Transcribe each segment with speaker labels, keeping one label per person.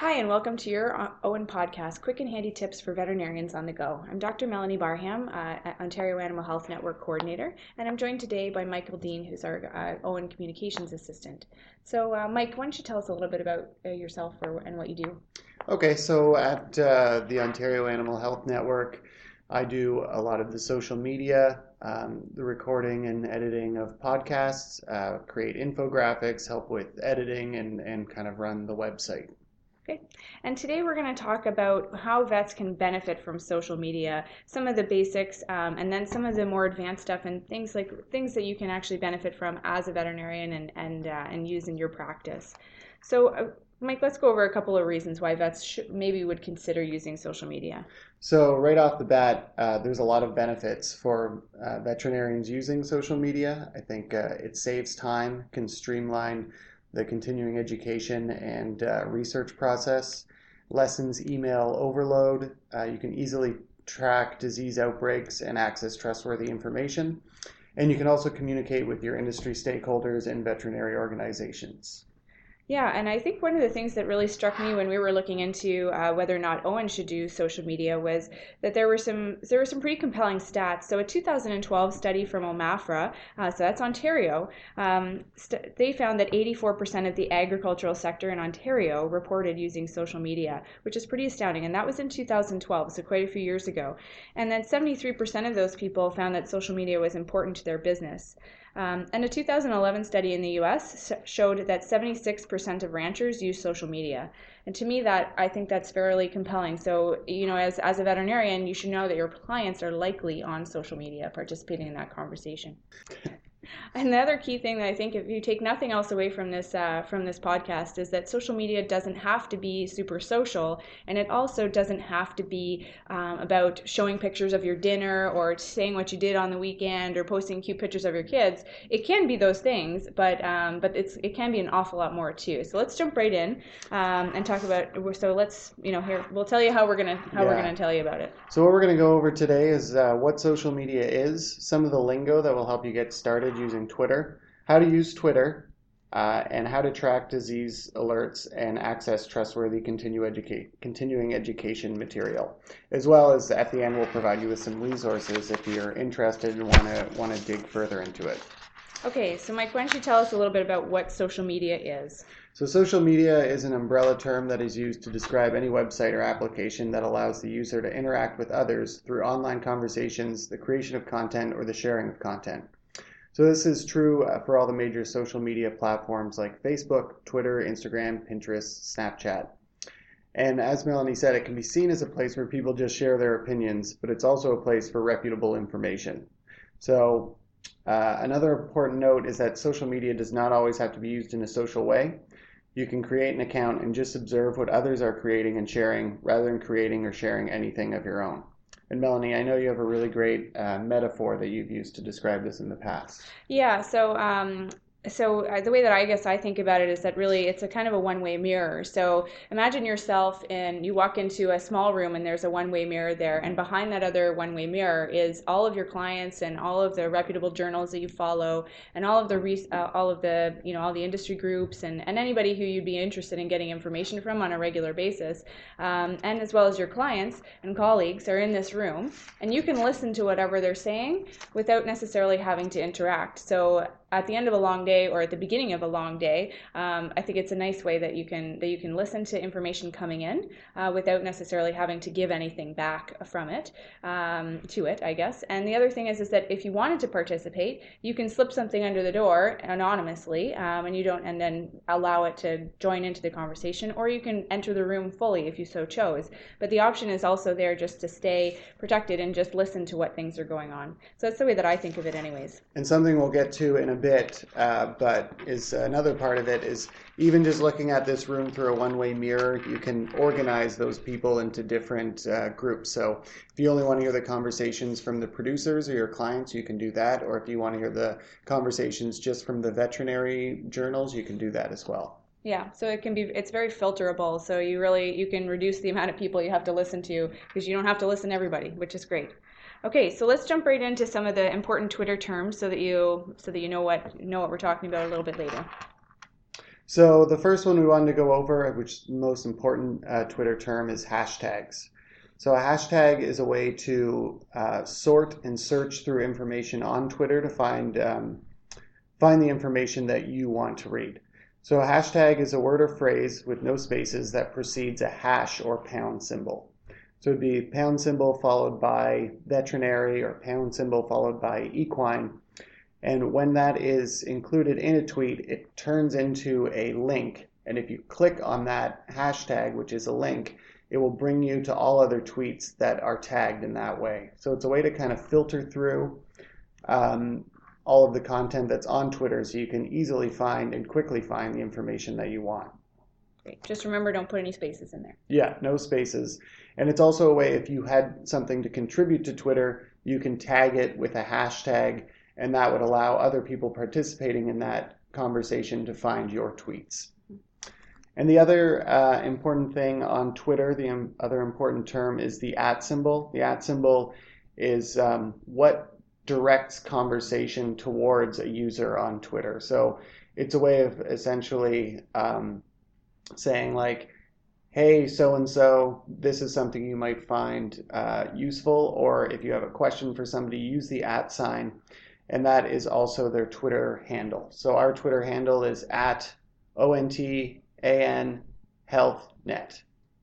Speaker 1: Hi, and welcome to your OAHN podcast, Quick and Handy Tips for Veterinarians on the Go. I'm Dr. Melanie Barham, uh, Ontario Animal Health Network Coordinator, and I'm joined today by Michael Dean, who's our uh, OAHN Communications Assistant. So, uh, Mike, why don't you tell us a little bit about uh, yourself or, and what you do?
Speaker 2: Okay, so at uh, the Ontario Animal Health Network, I do a lot of the social media, um, the recording and editing of podcasts, uh, create infographics, help with editing, and, and kind of run the website.
Speaker 1: And today we're going to talk about how vets can benefit from social media, some of the basics, um, and then some of the more advanced stuff and things like things that you can actually benefit from as a veterinarian and and uh, and use in your practice. So. Uh, Mike, let's go over a couple of reasons why vets sh- maybe would consider using social media.
Speaker 2: So, right off the bat, uh, there's a lot of benefits for uh, veterinarians using social media. I think uh, it saves time, can streamline the continuing education and uh, research process, lessens email overload. Uh, you can easily track disease outbreaks and access trustworthy information. And you can also communicate with your industry stakeholders and veterinary organizations.
Speaker 1: Yeah, and I think one of the things that really struck me when we were looking into uh, whether or not OAHN should do social media was that there were some there were some pretty compelling stats. So a 2012 study from OMAFRA, uh, so that's Ontario, um, st- they found that 84% of the agricultural sector in Ontario reported using social media, which is pretty astounding. And that was in 2012, so quite a few years ago. And then 73% of those people found that social media was important to their business. Um, and a 2011 study in the US showed that 76% of ranchers use social media. And to me, that I think that's fairly compelling. So, you know, as, as a veterinarian, you should know that your clients are likely on social media participating in that conversation. And the other key thing that I think, if you take nothing else away from this uh, from this podcast, is that social media doesn't have to be super social, and it also doesn't have to be um, about showing pictures of your dinner or saying what you did on the weekend or posting cute pictures of your kids. It can be those things, but um, but it's it can be an awful lot more too. So let's jump right in um, and talk about. So let's you know here we'll tell you how we're gonna how yeah. we're gonna tell you about it.
Speaker 2: So what we're gonna go over today is uh, what social media is, some of the lingo that will help you get started using Twitter, how to use Twitter, uh, and how to track disease alerts and access trustworthy continue educate, continuing education material. As well as at the end, we'll provide you with some resources if you're interested and want to want to dig further into it.
Speaker 1: Okay, so Mike, why don't you tell us a little bit about what social media is?
Speaker 2: So, social media is an umbrella term that is used to describe any website or application that allows the user to interact with others through online conversations, the creation of content, or the sharing of content. So this is true uh, for all the major social media platforms like Facebook, Twitter, Instagram, Pinterest, Snapchat. And as Melanie said, it can be seen as a place where people just share their opinions, but it's also a place for reputable information. So uh, another important note is that social media does not always have to be used in a social way. You can create an account and just observe what others are creating and sharing rather than creating or sharing anything of your own. And Melanie, I know you have a really great uh, metaphor that you've used to describe this in the past.
Speaker 1: Yeah, so um, so uh, the way that I guess I think about it is that really it's a kind of a one-way mirror. So imagine yourself and you walk into a small room and there's a one-way mirror there, and behind that other one-way mirror is all of your clients and all of the reputable journals that you follow, and all of the re- uh, all of the you know all the industry groups and, and anybody who you'd be interested in getting information from on a regular basis, um, and as well as your clients and colleagues are in this room, and you can listen to whatever they're saying without necessarily having to interact. So at the end of a long day or at the beginning of a long day, um, I think it's a nice way that you can that you can listen to information coming in uh, without necessarily having to give anything back from it um, to it, I guess. And the other thing is is that if you wanted to participate, you can slip something under the door anonymously, um, and you don't and then allow it to join into the conversation, or you can enter the room fully if you so chose. But the option is also there just to stay protected and just listen to what things are going on. So that's the way that I think of it, anyways.
Speaker 2: And something we'll get to in a bit, uh, but is another part of it is even just looking at this room through a one-way mirror, you can organize those people into different uh, groups. So if you only want to hear the conversations from the producers or your clients, you can do that. Or if you want to hear the conversations just from the veterinary journals, you can do that as well.
Speaker 1: Yeah, so it can be it's very filterable. So you really you can reduce the amount of people you have to listen to because you don't have to listen to everybody, which is great. Okay, so let's jump right into some of the important Twitter terms so that you so that you know what know what we're talking about a little bit later.
Speaker 2: So the first one we wanted to go over, which most important uh, Twitter term, is hashtags. So a hashtag is a way to uh, sort and search through information on Twitter to find um, find the information that you want to read. So a hashtag is a word or phrase with no spaces that precedes a hash or pound symbol. So it'd be pound symbol followed by veterinary or pound symbol followed by equine. And when that is included in a tweet, it turns into a link. And if you click on that hashtag, which is a link, it will bring you to all other tweets that are tagged in that way. So it's a way to kind of filter through um, all of the content that's on Twitter so you can easily find and quickly find the information that you want.
Speaker 1: Great. Just remember, don't put any spaces in there.
Speaker 2: Yeah, no spaces. And it's also a way if you had something to contribute to Twitter, you can tag it with a hashtag and that would allow other people participating in that conversation to find your tweets. And the other uh, important thing on Twitter, the other important term is the at symbol. The at symbol is um, what directs conversation towards a user on Twitter. So it's a way of essentially um, saying like, hey, so and so, this is something you might find uh, useful, or if you have a question for somebody, use the at sign and that is also their Twitter handle. So our Twitter handle is at ONTAN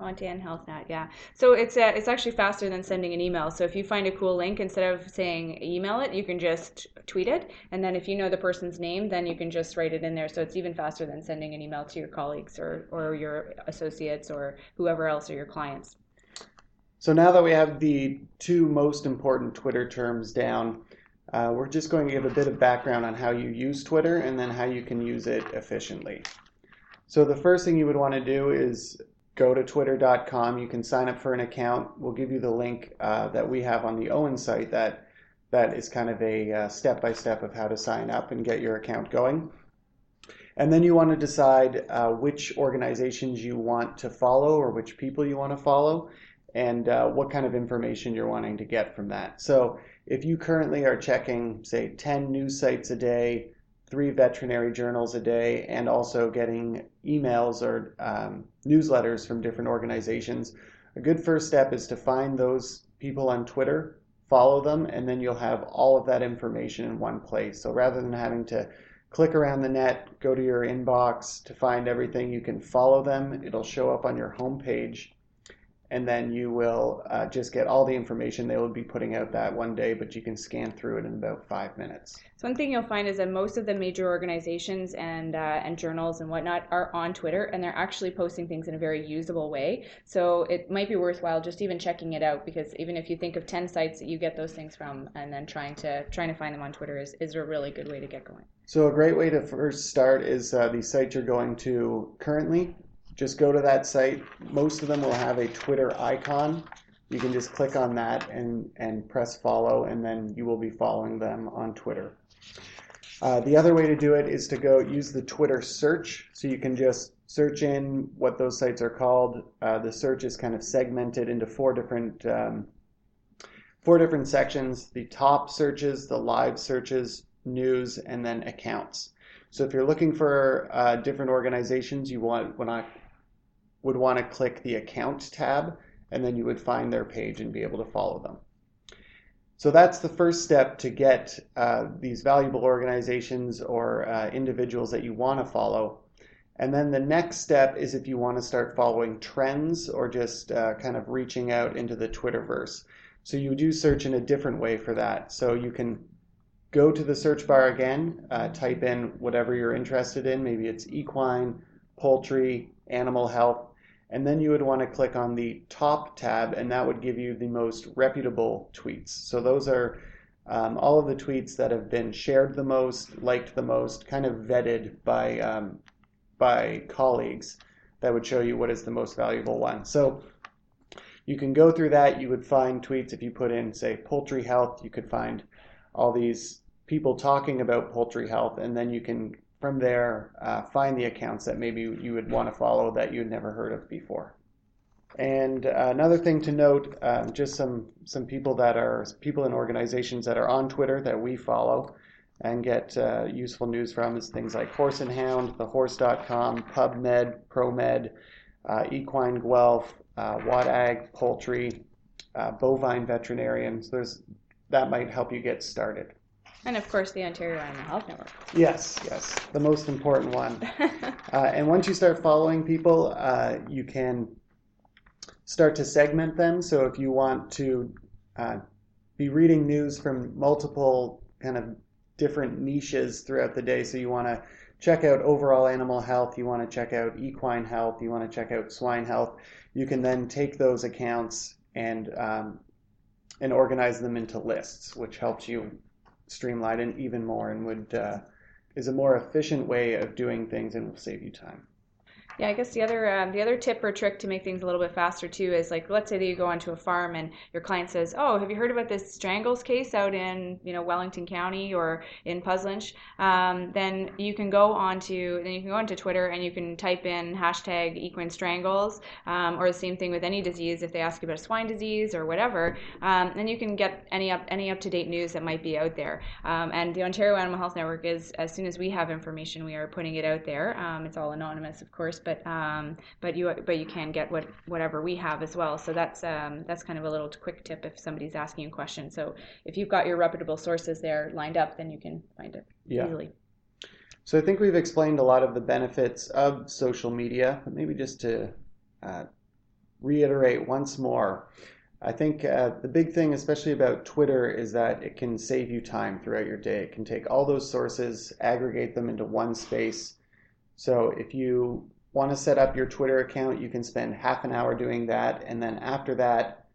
Speaker 2: HealthNet.
Speaker 1: ONTAN HealthNet, yeah. So it's uh, it's actually faster than sending an email. So if you find a cool link, instead of saying email it, you can just tweet it, and then if you know the person's name, then you can just write it in there. So it's even faster than sending an email to your colleagues or or your associates or whoever else are your clients.
Speaker 2: So now that we have the two most important Twitter terms down, uh, we're just going to give a bit of background on how you use Twitter and then how you can use it efficiently. So the first thing you would want to do is go to twitter.com. You can sign up for an account. We'll give you the link uh, that we have on the OAHN site that that is kind of a step by step of how to sign up and get your account going. And then you want to decide uh, which organizations you want to follow or which people you want to follow and uh, what kind of information you're wanting to get from that. So if you currently are checking, say, 10 news sites a day, three veterinary journals a day, and also getting emails or um, newsletters from different organizations, a good first step is to find those people on Twitter, follow them, and then you'll have all of that information in one place. So rather than having to click around the net, go to your inbox to find everything, you can follow them. It'll show up on your homepage and then you will uh, just get all the information they will be putting out that one day, but you can scan through it in about five minutes.
Speaker 1: So one thing you'll find is that most of the major organizations and uh, and journals and whatnot are on Twitter, and they're actually posting things in a very usable way. So it might be worthwhile just even checking it out because even if you think of ten sites that you get those things from, and then trying to trying to find them on Twitter is, is a really good way to get going.
Speaker 2: So a great way to first start is uh, the site you're going to currently just go to that site. Most of them will have a Twitter icon. You can just click on that and, and press follow, and then you will be following them on Twitter. Uh, the other way to do it is to go use the Twitter search. So you can just search in what those sites are called. Uh, the search is kind of segmented into four different um, four different sections: the top searches, the live searches, news, and then accounts. So if you're looking for uh, different organizations, you want when I would want to click the account tab and then you would find their page and be able to follow them. So that's the first step to get uh, these valuable organizations or uh, individuals that you want to follow. And then the next step is if you want to start following trends or just uh, kind of reaching out into the Twitterverse. So you do search in a different way for that. So you can go to the search bar again, uh, type in whatever you're interested in. Maybe it's equine, poultry, animal health, and then you would want to click on the top tab and that would give you the most reputable tweets. So those are um, all of the tweets that have been shared the most, liked the most, kind of vetted by, um, by colleagues that would show you what is the most valuable one. So you can go through that. You would find tweets if you put in, say, poultry health, you could find all these people talking about poultry health, and then you can from there, uh, find the accounts that maybe you would want to follow that you'd never heard of before. And uh, another thing to note, um, just some some people that are people in organizations that are on Twitter that we follow. and get uh, useful news from is things like Horse and Hound, thehorse.com, PubMed, ProMed, uh, Equine Guelph, uh, WADAG, Poultry, uh, Bovine Veterinarian. So there's that might help you get started.
Speaker 1: And of course, the Ontario Animal Health Network.
Speaker 2: Yes, yes, the most important one. uh, and once you start following people, uh, you can start to segment them. So if you want to uh, be reading news from multiple kind of different niches throughout the day, so you want to check out overall animal health, you want to check out equine health, you want to check out swine health, you can then take those accounts and um, and organize them into lists, which helps you streamline it even more and would uh, is a more efficient way of doing things and will save you time.
Speaker 1: Yeah, I guess the other um, the other tip or trick to make things a little bit faster too is like let's say that you go onto a farm and your client says, "Oh, have you heard about this strangles case out in you know Wellington County or in Puslinch?" Um, then you can go onto then you can go onto Twitter and you can type in hashtag equine strangles um, or the same thing with any disease if they ask you about swine disease or whatever. Um, then you can get any up any up to date news that might be out there. Um, and the Ontario Animal Health Network is as soon as we have information, we are putting it out there. Um, it's all anonymous, of course, but but um, but you but you can get what whatever we have as well. So that's um, that's kind of a little quick tip if somebody's asking a question. So if you've got your reputable sources there lined up, then you can find it yeah. easily.
Speaker 2: So I think we've explained a lot of the benefits of social media, but maybe just to uh, reiterate once more. I think uh, the big thing, especially about Twitter, is that it can save you time throughout your day. It can take all those sources, aggregate them into one space. So if you want to set up your Twitter account, you can spend half an hour doing that. And then after that,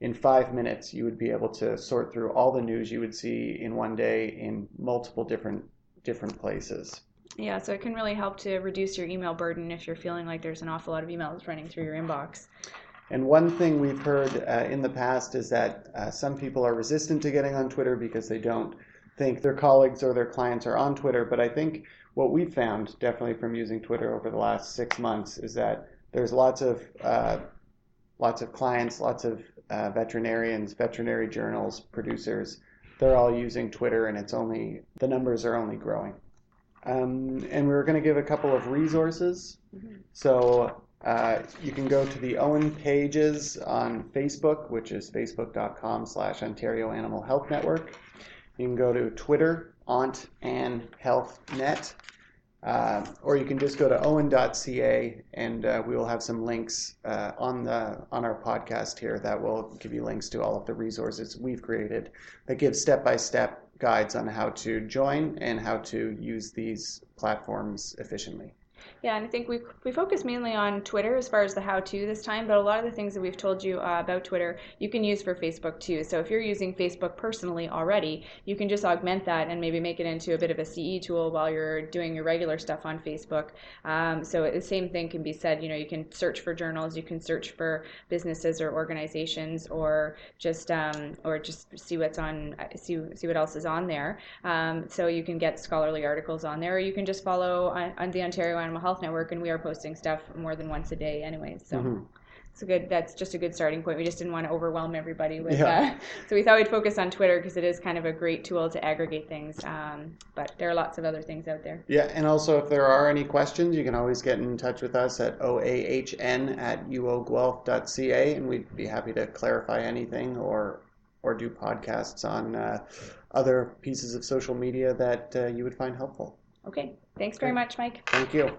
Speaker 2: in five minutes, you would be able to sort through all the news you would see in one day in multiple different different places.
Speaker 1: Yeah, so it can really help to reduce your email burden if you're feeling like there's an awful lot of emails running through your inbox.
Speaker 2: And one thing we've heard uh, in the past is that uh, some people are resistant to getting on Twitter because they don't think their colleagues or their clients are on Twitter. But I think what we've found definitely from using Twitter over the last six months is that there's lots of uh, lots of clients, lots of uh, veterinarians, veterinary journals, producers. They're all using Twitter, and it's only the numbers are only growing. Um, and we were going to give a couple of resources. Mm-hmm. So uh, you can go to the OAHN pages on Facebook, which is facebook.com slash Ontario Animal Health Network. You can go to Twitter, Aunt Anne Health Net. Uh, or you can just go to oahn.ca and uh, we will have some links uh, on the on our podcast here that will give you links to all of the resources we've created that give step-by-step guides on how to join and how to use these platforms efficiently.
Speaker 1: Yeah, and I think we we focus mainly on Twitter as far as the how-to this time, but a lot of the things that we've told you uh, about Twitter, you can use for Facebook too. So if you're using Facebook personally already, you can just augment that and maybe make it into a bit of a CE tool while you're doing your regular stuff on Facebook. Um, so the same thing can be said. You know, you can search for journals, you can search for businesses or organizations, or just um, or just see what's on see see what else is on there. Um, so you can get scholarly articles on there, or you can just follow on, on the Ontario Animal Health Network, and we are posting stuff more than once a day, anyway. So. Mm-hmm. It's a good. That's just a good starting point. We just didn't want to overwhelm everybody with. Yeah. Uh, so we thought we'd focus on Twitter because it is kind of a great tool to aggregate things. Um, but there are lots of other things out there.
Speaker 2: Yeah, and also if there are any questions, you can always get in touch with us at oahn at uoguelph.ca, and we'd be happy to clarify anything or or do podcasts on uh, other pieces of social media that uh, you would find helpful.
Speaker 1: Okay. Thanks very much, Mike.
Speaker 2: Thank you.